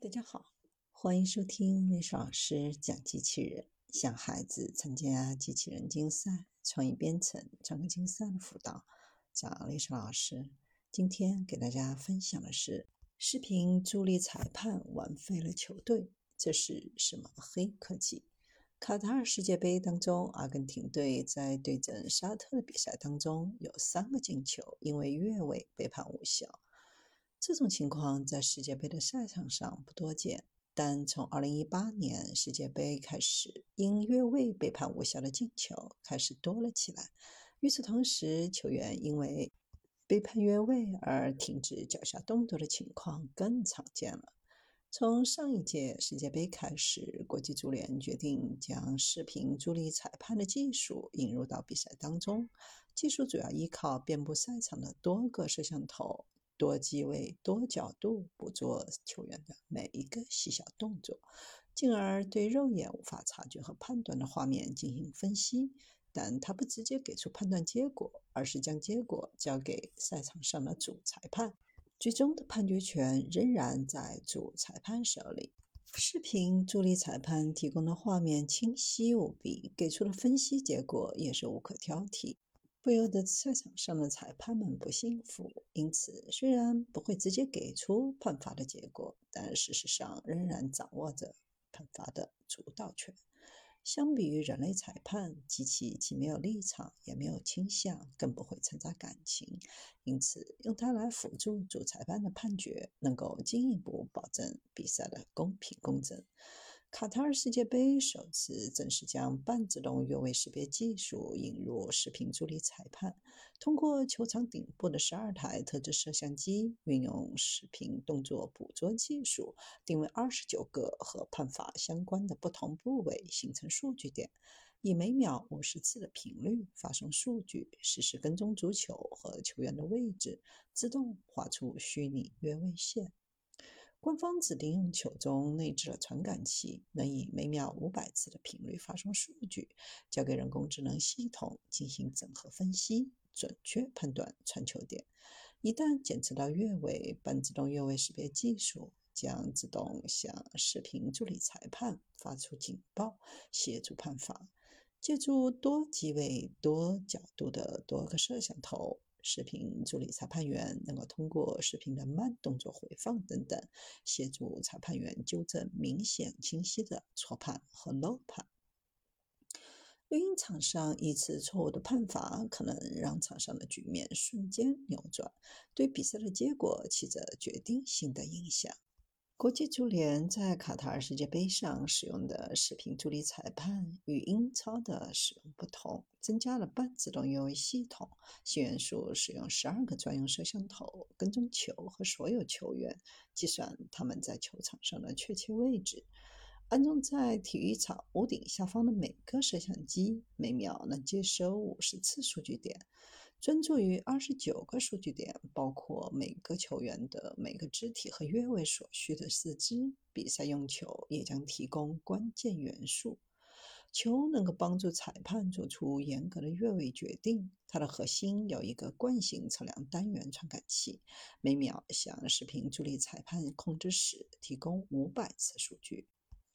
大家好，欢迎收听历史老师讲机器人，向孩子参加机器人竞赛、创意编程、创客竞赛的辅导。讲历史老师今天给大家分享的是：视频助力裁判玩废了球队，这是什么黑科技？卡塔尔世界杯当中，阿根廷队在对阵沙特的比赛当中，有三个进球因为越位被判无效。这种情况在世界杯的赛场上不多见，但从2018年世界杯开始，因越位被判无效的进球开始多了起来。与此同时，球员因为被判越位而停止脚下动作的情况更常见了。从上一届世界杯开始，国际足联决定将视频助力裁判的技术引入到比赛当中。技术主要依靠遍布赛场的多个摄像头。多机位、多角度捕捉球员的每一个细小动作，进而对肉眼无法察觉和判断的画面进行分析。但他不直接给出判断结果，而是将结果交给赛场上的主裁判，最终的判决权仍然在主裁判手里。视频助力裁判提供的画面清晰无比，给出的分析结果也是无可挑剔。不由得赛场上的裁判们不幸福，因此虽然不会直接给出判罚的结果，但事实上仍然掌握着判罚的主导权。相比于人类裁判，机器既没有立场，也没有倾向，更不会掺杂感情，因此用它来辅助主裁判的判决，能够进一步保证比赛的公平公正。卡塔尔世界杯首次正式将半自动越位识别技术引入视频助理裁判。通过球场顶部的十二台特制摄像机，运用视频动作捕捉技术，定位二十九个和判罚相关的不同部位，形成数据点，以每秒五十次的频率发送数据，实时跟踪足球和球员的位置，自动画出虚拟越位线。官方指定用球中内置了传感器，能以每秒五百次的频率发送数据，交给人工智能系统进行整合分析，准确判断传球点。一旦检测到越位，半自动越位识别技术将自动向视频助理裁判发出警报，协助判罚。借助多机位、多角度的多个摄像头。视频助理裁判员能够通过视频的慢动作回放等等，协助裁判员纠正明显清晰的错判和漏判。录音场上一次错误的判罚，可能让场上的局面瞬间扭转，对比赛的结果起着决定性的影响。国际足联在卡塔尔世界杯上使用的视频助理裁判与英超的使用不同，增加了半自动越位系统。新元素使用十二个专用摄像头跟踪球和所有球员，计算他们在球场上的确切位置。安装在体育场屋顶下方的每个摄像机，每秒能接收五十次数据点。专注于二十九个数据点，包括每个球员的每个肢体和越位所需的四肢。比赛用球也将提供关键元素。球能够帮助裁判做出严格的越位决定。它的核心有一个惯性测量单元传感器，每秒向视频助力裁判控制室提供五百次数据。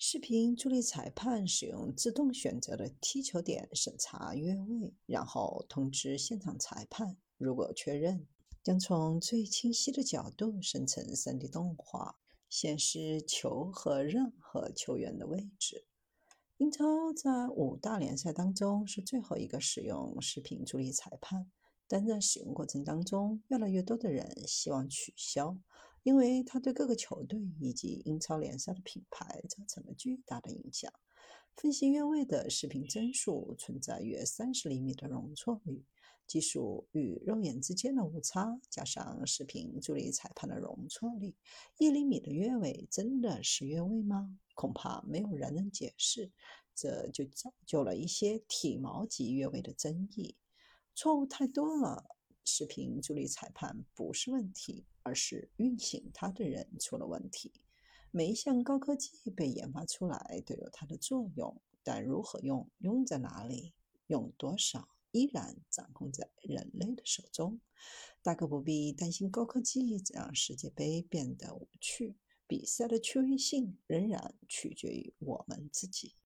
视频助力裁判使用自动选择的踢球点审查越位，然后通知现场裁判。如果确认，将从最清晰的角度生成 3D 动画，显示球和任何球员的位置。英超在五大联赛当中是最后一个使用视频助力裁判，但在使用过程当中，越来越多的人希望取消。因为它对各个球队以及英超联赛的品牌造成了巨大的影响。分析越位的视频帧数存在约三十厘米的容错率，技术与肉眼之间的误差加上视频助理裁判的容错率，一厘米的越位真的是越位吗？恐怕没有人能解释。这就造就了一些体毛级越位的争议。错误太多了。视频助理裁判不是问题，而是运行它的人出了问题。每一项高科技被研发出来都有它的作用，但如何用、用在哪里、用多少，依然掌控在人类的手中。大可不必担心高科技让世界杯变得无趣。比赛的趣味性仍然取决于我们自己。